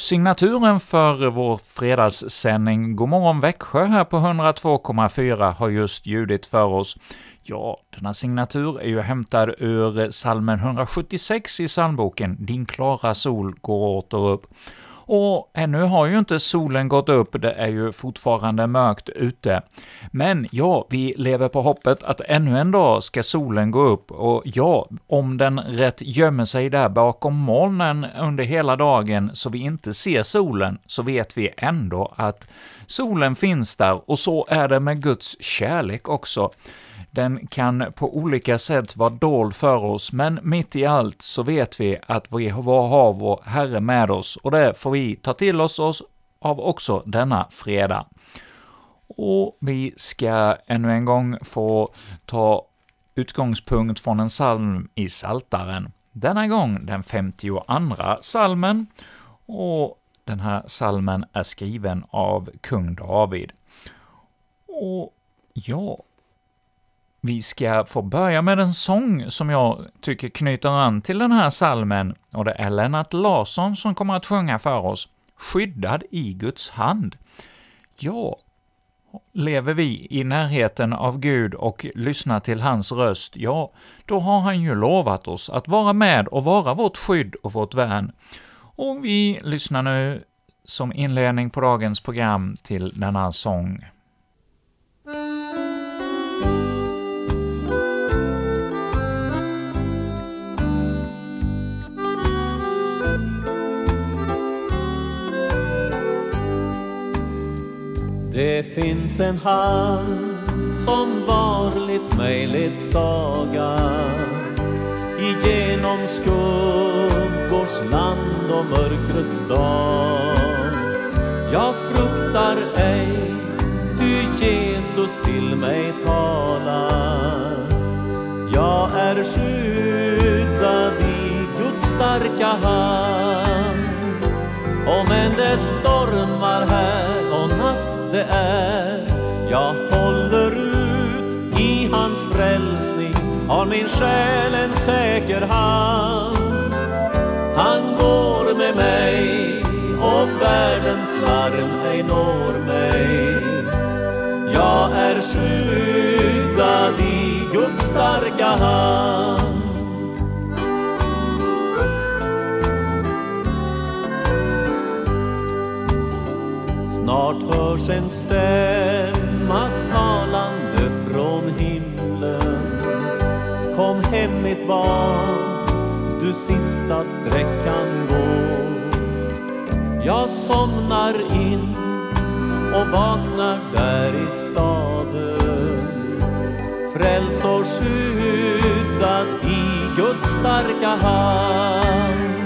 Signaturen för vår fredagssändning Godmorgon Växjö här på 102,4 har just ljudit för oss. Ja, denna signatur är ju hämtad ur salmen 176 i psalmboken ”Din klara sol går åter upp”. Och ännu har ju inte solen gått upp, det är ju fortfarande mörkt ute. Men ja, vi lever på hoppet att ännu en dag ska solen gå upp, och ja, om den rätt gömmer sig där bakom molnen under hela dagen så vi inte ser solen, så vet vi ändå att solen finns där, och så är det med Guds kärlek också. Den kan på olika sätt vara dold för oss, men mitt i allt så vet vi att vi har vår Herre med oss, och det får vi ta till oss av också denna fredag. Och vi ska ännu en gång få ta utgångspunkt från en psalm i Saltaren. Denna gång den 52 salmen, och den här salmen är skriven av kung David. Och ja, vi ska få börja med en sång som jag tycker knyter an till den här salmen, och det är Lennart Larsson som kommer att sjunga för oss, ”Skyddad i Guds hand”. Ja, lever vi i närheten av Gud och lyssnar till hans röst, ja, då har han ju lovat oss att vara med och vara vårt skydd och vårt värn. Och vi lyssnar nu som inledning på dagens program till denna sång. Det finns en hand som varligt mig ledsagar igenom skuggors land och mörkrets dal. Jag fruktar ej, ty Jesus till mig talar. Jag är skyddad i Guds starka hand. Om än det är. Jag håller ut i hans frälsning har min själ en säker hand. Han går med mig och världens larm ej når mig. Jag är skyddad i Guds starka hand. Snart hörs en stämma talande från himlen. Kom hem mitt barn, du sista sträckan går. Jag somnar in och vaknar där i staden. Frälst och skyddad i Guds starka hand.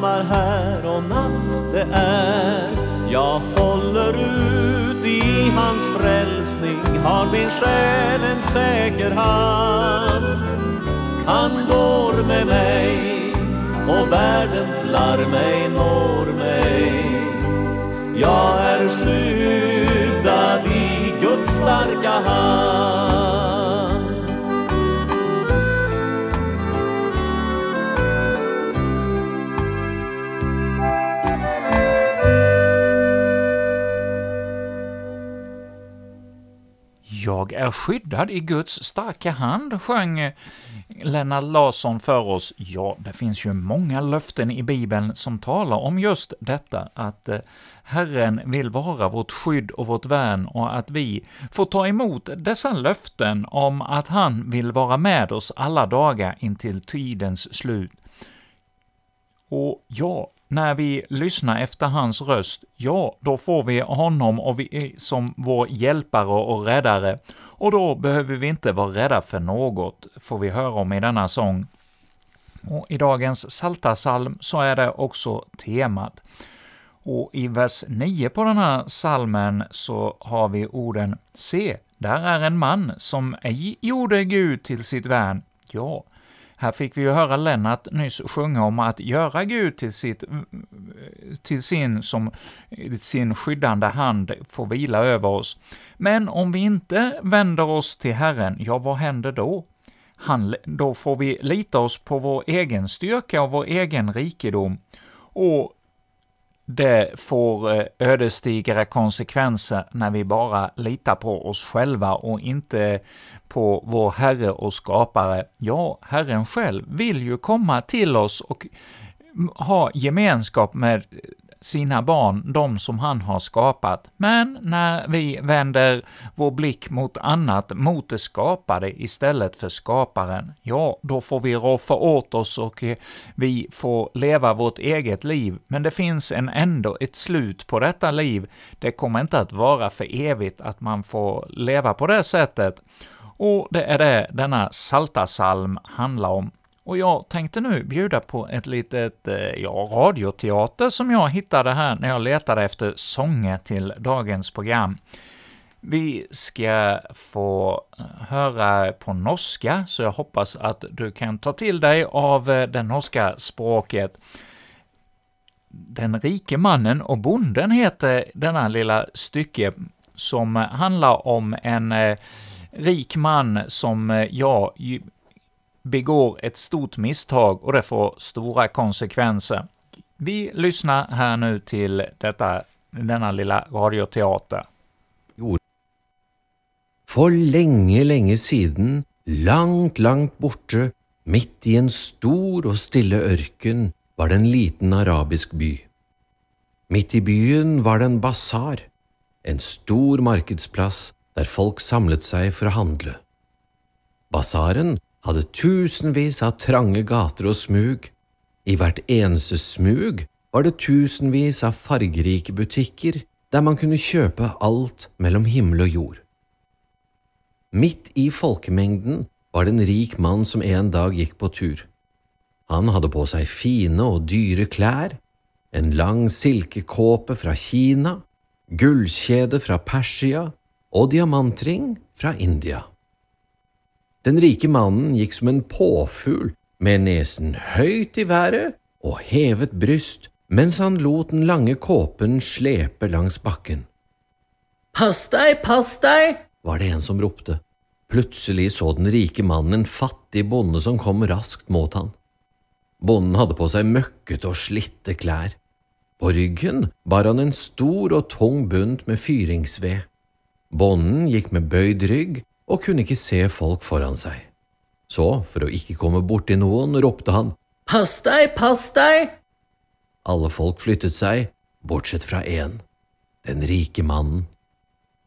Stormar här och natt det är. Jag håller ut i hans frälsning Har min själ en säker hand. Han går med mig och världens larm ej når mig. Jag är skyddad i Guds starka hand. Är skyddad i Guds starka hand, sjöng Lennart Larsson för oss. Ja, det finns ju många löften i Bibeln som talar om just detta, att eh, Herren vill vara vårt skydd och vårt värn och att vi får ta emot dessa löften om att han vill vara med oss alla dagar intill tidens slut. Och ja, när vi lyssnar efter hans röst, ja, då får vi honom och vi som vår hjälpare och räddare, och då behöver vi inte vara rädda för något, får vi höra om i denna sång. Och I dagens Saltarsalm så är det också temat. Och i vers 9 på den här salmen så har vi orden ”Se, där är en man som ej gjorde Gud till sitt värn, ja, här fick vi ju höra Lennart nyss sjunga om att göra Gud till, sitt, mm, mm, till sin, som eh, sin skyddande hand får vila över oss. Men om vi inte vänder oss till Herren, ja, vad händer då? Han, då får vi lita oss på vår egen styrka och vår egen rikedom, och det får eh, ödesdigra konsekvenser när vi bara litar på oss själva och inte på vår Herre och Skapare. Ja, Herren själv vill ju komma till oss och ha gemenskap med sina barn, de som han har skapat. Men när vi vänder vår blick mot annat, mot det skapade istället för skaparen, ja, då får vi roffa åt oss och eh, vi får leva vårt eget liv. Men det finns en ändå ett slut på detta liv. Det kommer inte att vara för evigt att man får leva på det sättet. Och det är det denna saltasalm handlar om. Och jag tänkte nu bjuda på ett litet, eh, ja, radioteater som jag hittade här när jag letade efter sånger till dagens program. Vi ska få eh, höra på norska, så jag hoppas att du kan ta till dig av eh, det norska språket. Den rike mannen och bonden heter denna lilla stycke, som handlar om en rik man som, ja, begår ett stort misstag och det får stora konsekvenser. Vi lyssnar här nu till detta, denna lilla radioteater. For lenge, lenge siden, langt, langt borte, midt i en stor og stille ørken, var det en liten arabisk by. Midt i byen var det en basar, en stor markedsplass der folk samlet seg for å handle. Basaren hadde tusenvis av trange gater og smug. I hvert eneste smug var det tusenvis av fargerike butikker der man kunne kjøpe alt mellom himmel og jord. Midt i folkemengden var det en rik mann som en dag gikk på tur. Han hadde på seg fine og dyre klær, en lang silkekåpe fra Kina, gullkjede fra Persia og diamantring fra India. Den rike mannen gikk som en påfugl, med nesen høyt i været og hevet bryst, mens han lot den lange kåpen slepe langs bakken. Pass deg, pass deg, var det en som ropte. Plutselig så den rike mannen en fattig bonde som kom raskt mot han. Bonden hadde på seg møkkete og slitte klær. På ryggen bar han en stor og tung bunt med fyringsved. Bonden gikk med bøyd rygg og kunne ikke se folk foran seg. Så, for å ikke komme borti noen, ropte han Pass deg, pass deg! Alle folk flyttet seg, bortsett fra én, den rike mannen.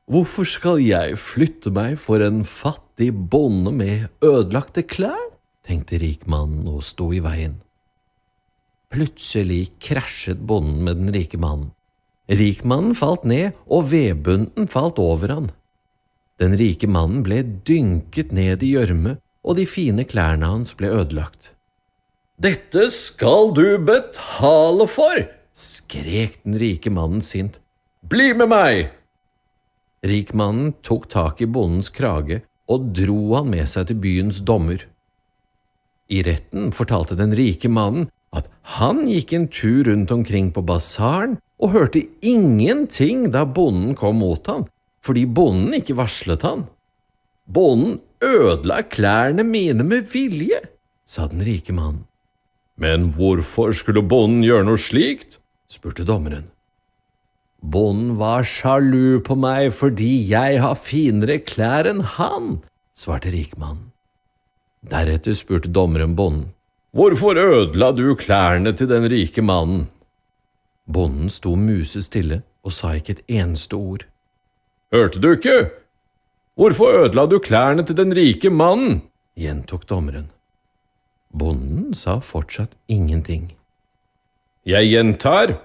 Hvorfor skal jeg flytte meg for en fattig bonde med ødelagte klær? tenkte rikmannen og sto i veien. Plutselig krasjet bonden med den rike mannen. Rikmannen falt ned, og vedbunden falt over han. Den rike mannen ble dynket ned i gjørme, og de fine klærne hans ble ødelagt. Dette skal du betale for! skrek den rike mannen sint. Bli med meg! Rikmannen tok tak i bondens krage og dro han med seg til byens dommer. I retten fortalte den rike mannen at han gikk en tur rundt omkring på basaren og hørte ingenting da bonden kom mot ham, fordi bonden ikke varslet han. Bonden ødela klærne mine med vilje, sa den rike mannen. Men hvorfor skulle bonden gjøre noe slikt? spurte dommeren. Bonden var sjalu på meg fordi jeg har finere klær enn han, svarte rikmannen. Deretter spurte dommeren bonden. Hvorfor ødela du klærne til den rike mannen? Bonden sto musestille og sa ikke et eneste ord. Hørte du ikke? Hvorfor ødela du klærne til den rike mannen? gjentok dommeren. Bonden sa fortsatt ingenting. Jeg gjentar,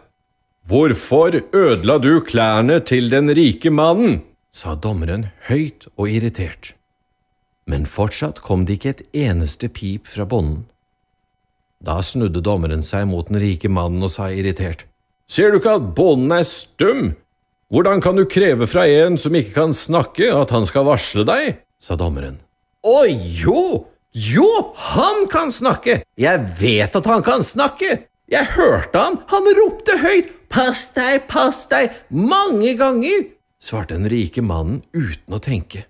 hvorfor ødela du klærne til den rike mannen? sa dommeren høyt og irritert. Men fortsatt kom det ikke et eneste pip fra bonden. Da snudde dommeren seg mot den rike mannen og sa irritert. Ser du ikke at bonden er stum? Hvordan kan du kreve fra en som ikke kan snakke, at han skal varsle deg? sa dommeren. Å jo, jo, han kan snakke! Jeg vet at han kan snakke! Jeg hørte han, han ropte høyt pass deg, pass deg, mange ganger, svarte den rike mannen uten å tenke.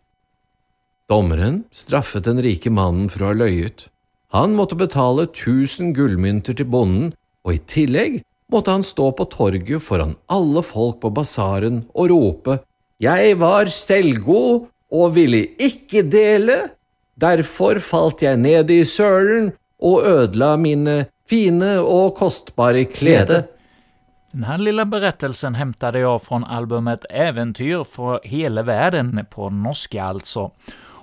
Dommeren straffet den rike mannen for å ha løyet. Han måtte betale tusen gullmynter til bonden, og i tillegg måtte han stå på torget foran alle folk på basaren og rope Jeg var selvgod og ville ikke dele, derfor falt jeg ned i sølen og ødela mine fine och kostbara kläder. Den här lilla berättelsen hämtade jag från albumet Äventyr för hela världen, på norska alltså.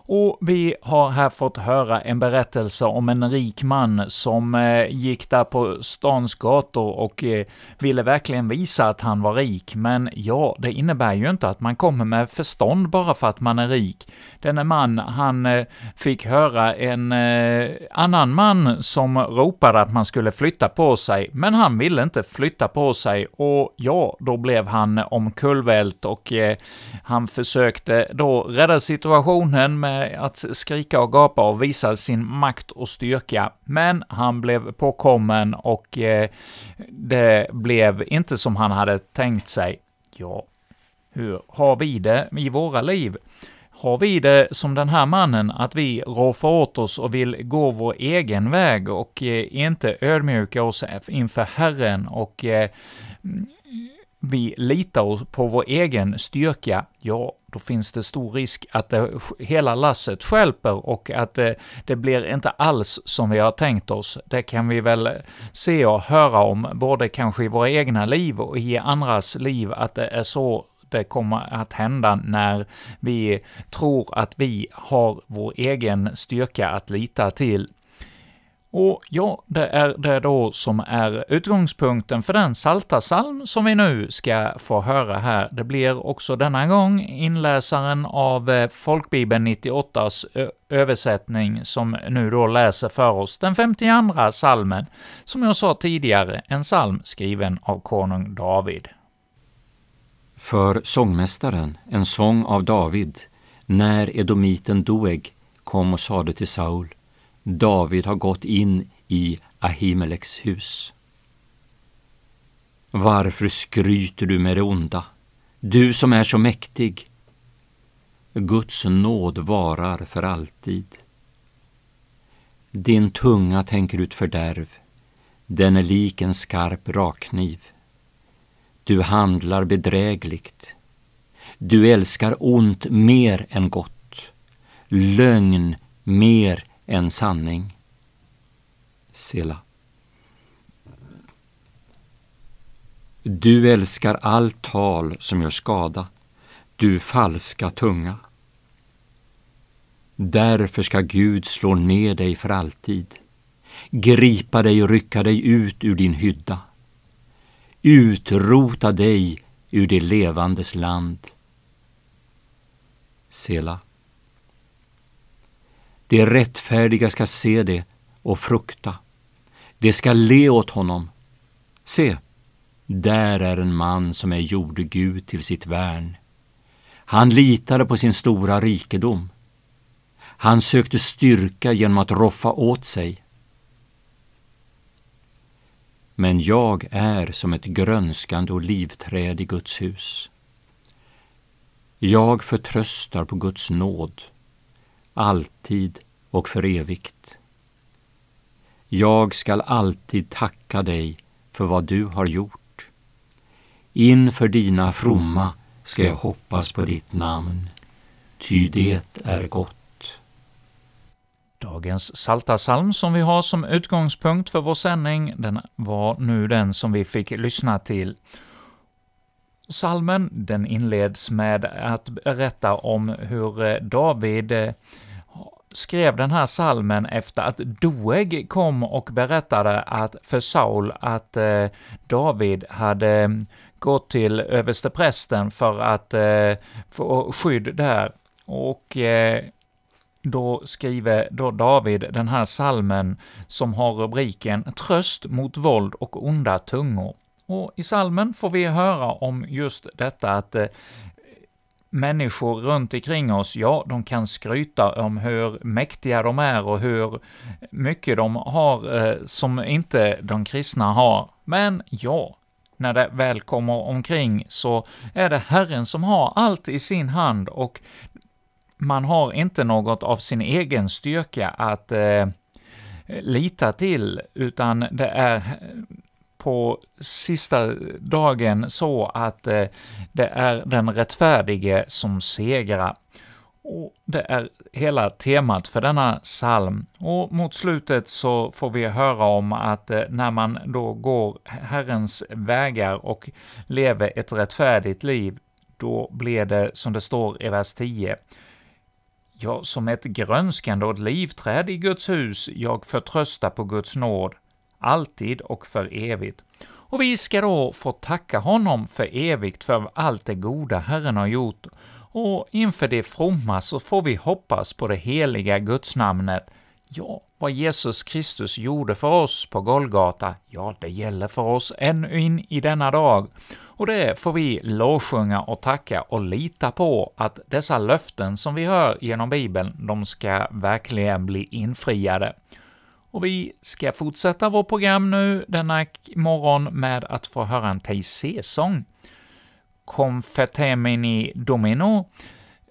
Och vi har här fått höra en berättelse om en rik man som eh, gick där på stans gator och eh, ville verkligen visa att han var rik. Men ja, det innebär ju inte att man kommer med förstånd bara för att man är rik. Denne man, han eh, fick höra en eh, annan man som ropade att man skulle flytta på sig, men han ville inte flytta på sig och ja, då blev han omkullvält och eh, han försökte då rädda situationen med att skrika och gapa och visa sin makt och styrka, men han blev påkommen och eh, det blev inte som han hade tänkt sig. Ja, hur har vi det i våra liv? Har vi det som den här mannen, att vi roffar åt oss och vill gå vår egen väg och eh, inte ödmjuka oss inför Herren och eh, vi litar på vår egen styrka, ja, då finns det stor risk att det, hela lasset skälper och att det, det, blir inte alls som vi har tänkt oss. Det kan vi väl eh, se och höra om, både kanske i våra egna liv och i andras liv, att det är så det kommer att hända när vi tror att vi har vår egen styrka att lita till. Och ja, det är det då som är utgångspunkten för den saltasalm som vi nu ska få höra här. Det blir också denna gång inläsaren av eh, Folkbibeln 98s översättning som nu då läser för oss den 52 salmen, som jag sa tidigare, en psalm skriven av konung David. För sångmästaren, en sång av David, när edomiten Doeg kom och sade till Saul David har gått in i Ahimeleks hus. Varför skryter du med det onda, du som är så mäktig? Guds nåd varar för alltid. Din tunga tänker ut fördärv, den är lik en skarp rakkniv. Du handlar bedrägligt. Du älskar ont mer än gott, lögn mer en sanning. Sela. Du älskar allt tal som gör skada, du falska tunga. Därför ska Gud slå ner dig för alltid, gripa dig och rycka dig ut ur din hydda, utrota dig ur det levandes land. Sela. De rättfärdiga ska se det och frukta. De ska le åt honom. Se, där är en man som är gjorde Gud till sitt värn. Han litade på sin stora rikedom. Han sökte styrka genom att roffa åt sig. Men jag är som ett grönskande olivträd i Guds hus. Jag förtröstar på Guds nåd alltid och för evigt. Jag skall alltid tacka dig för vad du har gjort. Inför dina fromma ska jag hoppas på ditt namn, ty det är gott. Dagens saltasalm som vi har som utgångspunkt för vår sändning, den var nu den som vi fick lyssna till. Salmen den inleds med att berätta om hur David eh, skrev den här salmen efter att Doeg kom och berättade att för Saul att eh, David hade eh, gått till översteprästen för att eh, få skydd där. Och eh, då skriver då David den här salmen som har rubriken ”Tröst mot våld och onda tungor”. Och i salmen får vi höra om just detta att eh, människor runt omkring oss, ja, de kan skryta om hur mäktiga de är och hur mycket de har eh, som inte de kristna har. Men ja, när det väl kommer omkring så är det Herren som har allt i sin hand och man har inte något av sin egen styrka att eh, lita till, utan det är på sista dagen så att eh, det är den rättfärdige som segrar. Och det är hela temat för denna psalm. Och mot slutet så får vi höra om att eh, när man då går Herrens vägar och lever ett rättfärdigt liv, då blir det som det står i vers 10, Ja, som ett grönskande och ett livträd i Guds hus, jag förtröstar på Guds nåd, alltid och för evigt. Och vi ska då få tacka honom för evigt för allt det goda Herren har gjort, och inför det fromma så får vi hoppas på det heliga gudsnamnet. Ja, vad Jesus Kristus gjorde för oss på Golgata, ja, det gäller för oss ännu in i denna dag. Och det får vi lovsjunga och tacka och lita på att dessa löften som vi hör genom Bibeln, de ska verkligen bli infriade. Och vi ska fortsätta vårt program nu denna morgon med att få höra en TC-sång. Confetemini domino,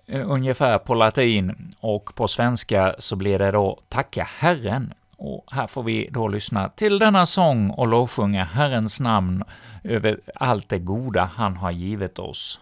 eh, ungefär på latin, och på svenska så blir det då ”Tacka Herren”. Och här får vi då lyssna till denna sång och lovsjunga Herrens namn över allt det goda han har givit oss.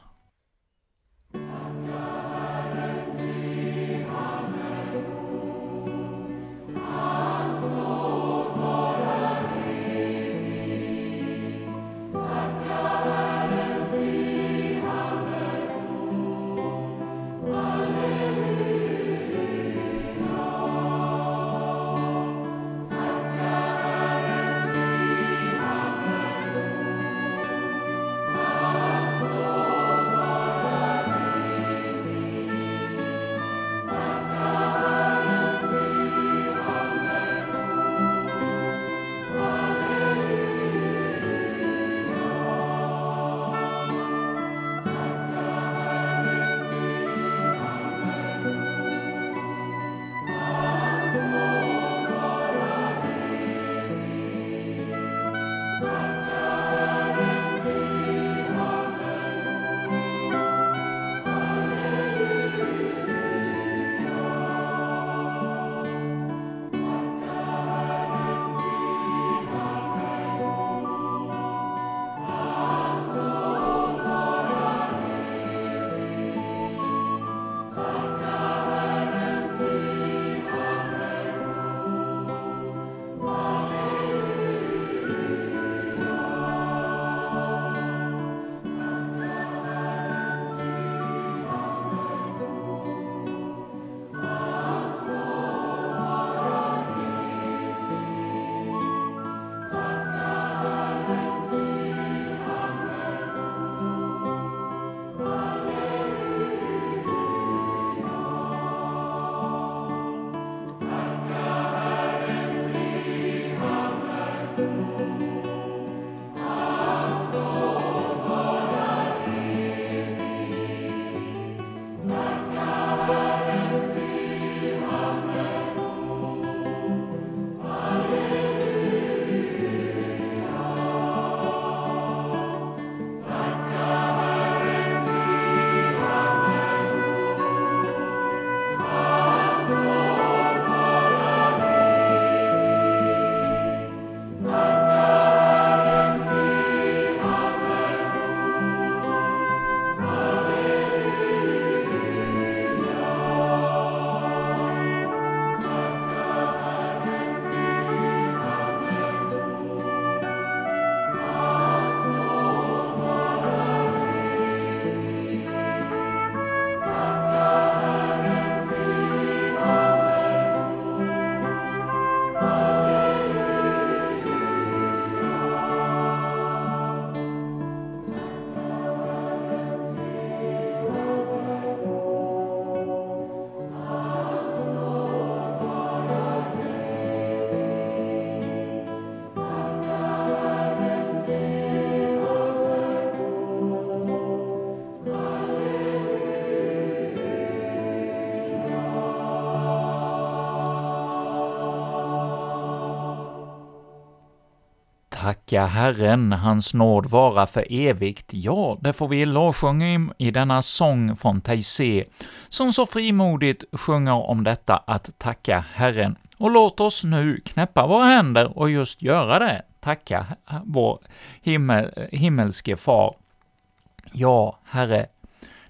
Tacka Herren, hans nåd vara för evigt. Ja, det får vi lovsjunga i denna sång från Taizé, som så frimodigt sjunger om detta att tacka Herren. Och låt oss nu knäppa våra händer och just göra det, tacka vår himmel, himmelske Far. Ja, Herre,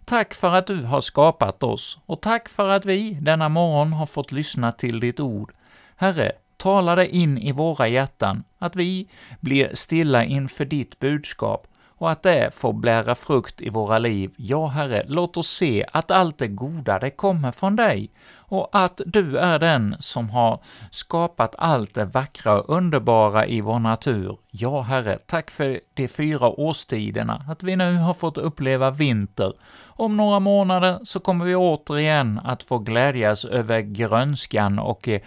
tack för att du har skapat oss, och tack för att vi denna morgon har fått lyssna till ditt ord. Herre, tala det in i våra hjärtan, att vi blir stilla inför ditt budskap, och att det får blära frukt i våra liv. Ja, Herre, låt oss se att allt det goda, det kommer från dig, och att du är den som har skapat allt det vackra och underbara i vår natur. Ja, Herre, tack för de fyra årstiderna, att vi nu har fått uppleva vinter. Om några månader så kommer vi återigen att få glädjas över grönskan och eh,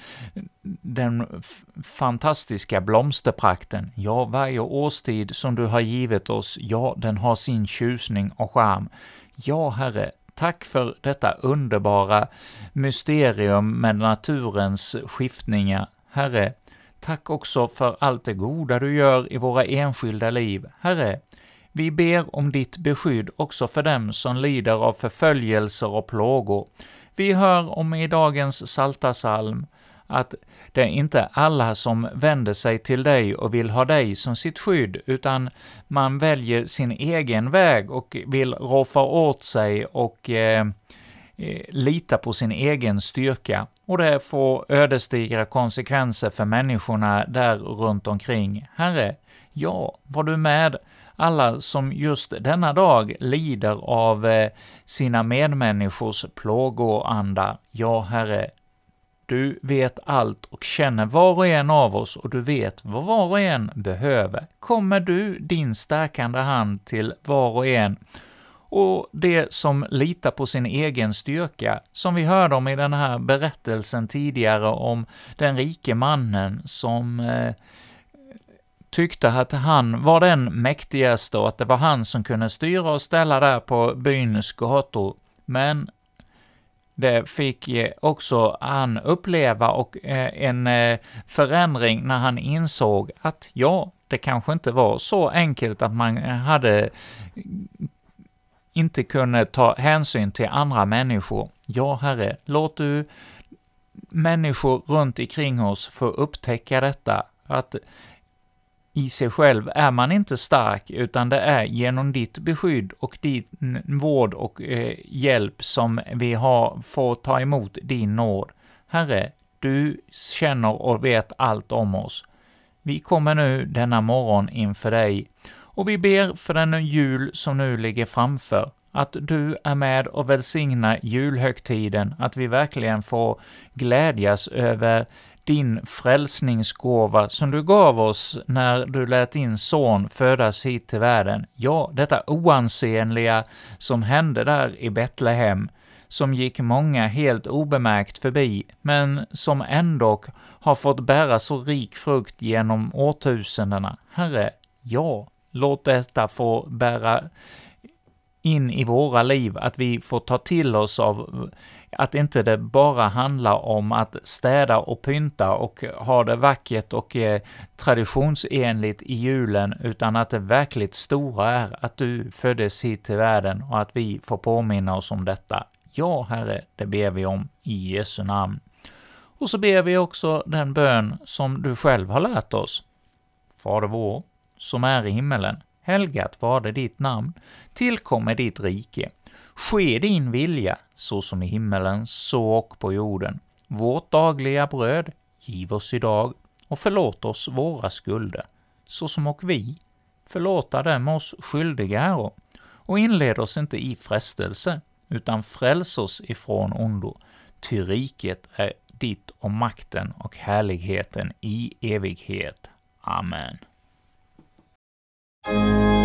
den fantastiska blomsterprakten. Ja, varje årstid som du har givit oss, ja, den har sin tjusning och charm. Ja, Herre, tack för detta underbara mysterium med naturens skiftningar. Herre, tack också för allt det goda du gör i våra enskilda liv. Herre, vi ber om ditt beskydd också för dem som lider av förföljelser och plågor. Vi hör om i dagens psaltarpsalm att det är inte alla som vänder sig till dig och vill ha dig som sitt skydd, utan man väljer sin egen väg och vill roffa åt sig och eh, eh lita på sin egen styrka, och det får ödesdigra konsekvenser för människorna där runt omkring. Herre, ja, var du med alla som just denna dag lider av eh, sina medmänniskors plågoanda. Ja, Herre, du vet allt och känner var och en av oss och du vet vad var och en behöver. Kommer du din stärkande hand till var och en och det som litar på sin egen styrka, som vi hörde om i den här berättelsen tidigare om den rike mannen som eh, tyckte att han var den mäktigaste och att det var han som kunde styra och ställa där på byns gator. Men det fick också han uppleva och eh, en eh, förändring när han insåg att ja, det kanske inte var så enkelt att man eh, hade mm, inte kunde ta hänsyn till andra människor. Ja, Herre, låt du människor runt omkring oss få upptäcka detta, att i sig själv är man inte stark, utan det är genom ditt beskydd och din vård och eh, hjälp som vi har fått ta emot din nåd. Herre, du känner och vet allt om oss. Vi kommer nu denna morgon inför dig, och vi ber för den jul som nu ligger framför, att du är med och välsignar julhögtiden, att vi verkligen får glädjas över din frälsningsgåva som du gav oss när du lät din son födas hit till världen. Ja, detta oansenliga som hände där i Betlehem, som gick många helt obemärkt förbi, men som ändå har fått bära så rik frukt genom årtusendena. Herre, ja, låt detta få bära in i våra liv, att vi får ta till oss av att inte det bara handlar om att städa och pynta och ha det vackert och eh, traditionsenligt i julen, utan att det verkligt stora är att du föddes hit till världen och att vi får påminna oss om detta. Ja, Herre, det ber vi om i Jesu namn. Och så ber vi också den bön som du själv har lärt oss. Fader vår, som är i himmelen. Helgat varde ditt namn. Tillkommer ditt rike. Ske din vilja, så som i himmelen, så och på jorden. Vårt dagliga bröd giv oss idag och förlåt oss våra skulder, så som och vi förlåta dem oss skyldiga äro. Och inled oss inte i frestelse, utan fräls oss ifrån ondo, ty riket är ditt och makten och härligheten i evighet. Amen. thank you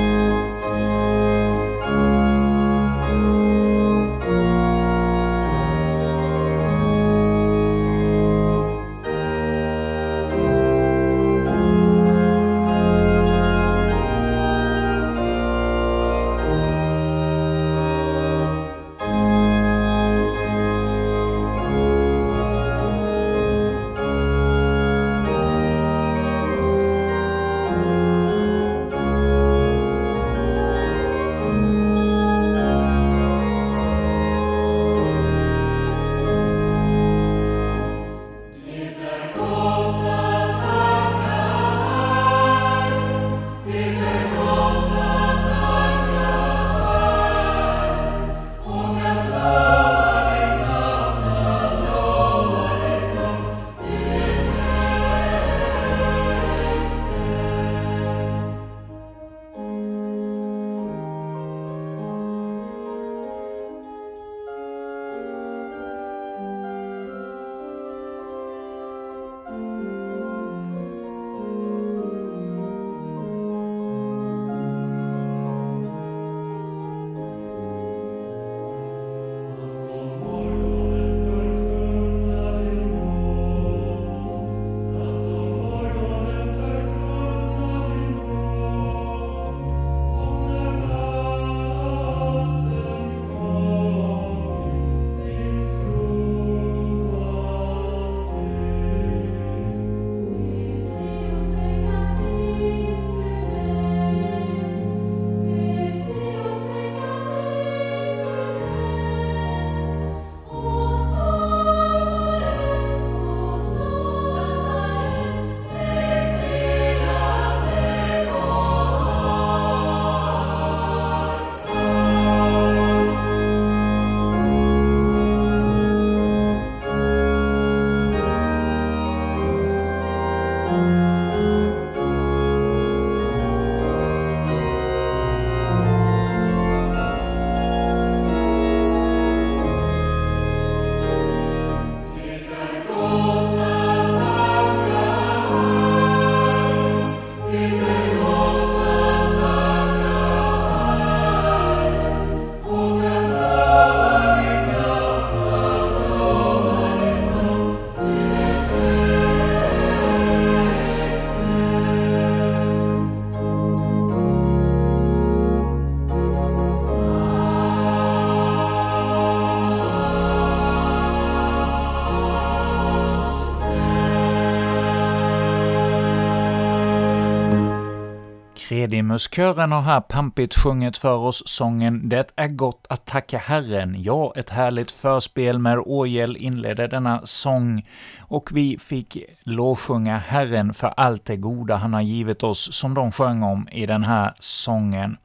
Salmuskören har här pampigt sjungit för oss sången ”Det är gott att tacka Herren”. Ja, ett härligt förspel med Ågäll inledde denna sång, och vi fick lovsjunga Herren för allt det goda han har givit oss, som de sjöng om i den här sången.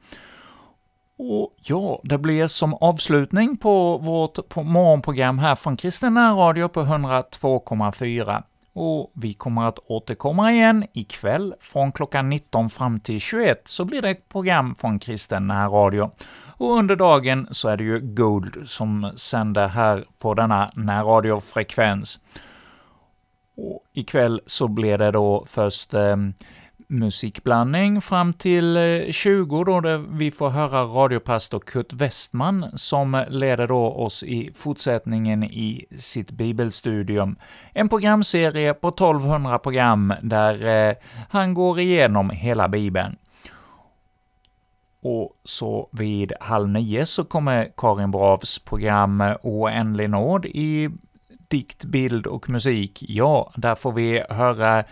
Och ja, det blir som avslutning på vårt morgonprogram här från Kristen Radio på 102,4 och vi kommer att återkomma igen ikväll från klockan 19 fram till 21, så blir det ett program från Kristen närradio. Och under dagen så är det ju Gold som sänder här på denna närradiofrekvens. Och ikväll så blir det då först eh, musikblandning fram till eh, 20 då det vi får höra radiopastor Kurt Westman som leder då oss i fortsättningen i sitt bibelstudium. En programserie på 1200 program där eh, han går igenom hela bibeln. Och så vid halv nio så kommer Karin Bravs program eh, Oändlig nåd i dikt, bild och musik. Ja, där får vi höra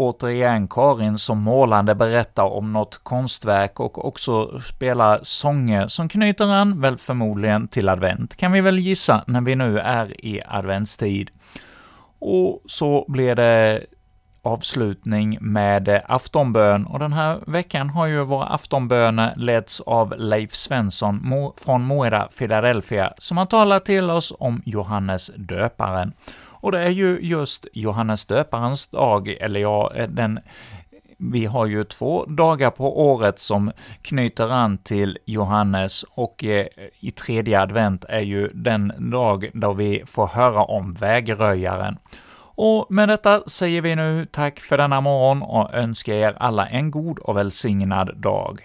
återigen Karin som målande berättar om något konstverk och också spelar sånger som knyter an väl förmodligen till advent, kan vi väl gissa, när vi nu är i adventstid. Och så blir det avslutning med aftonbön, och den här veckan har ju våra aftonböner letts av Leif Svensson från Moeda, Philadelphia, som har talat till oss om Johannes döparen. Och det är ju just Johannes döparens dag, eller ja, den vi har ju två dagar på året som knyter an till Johannes, och eh, i tredje advent är ju den dag då vi får höra om vägröjaren. Och med detta säger vi nu tack för denna morgon och önskar er alla en god och välsignad dag.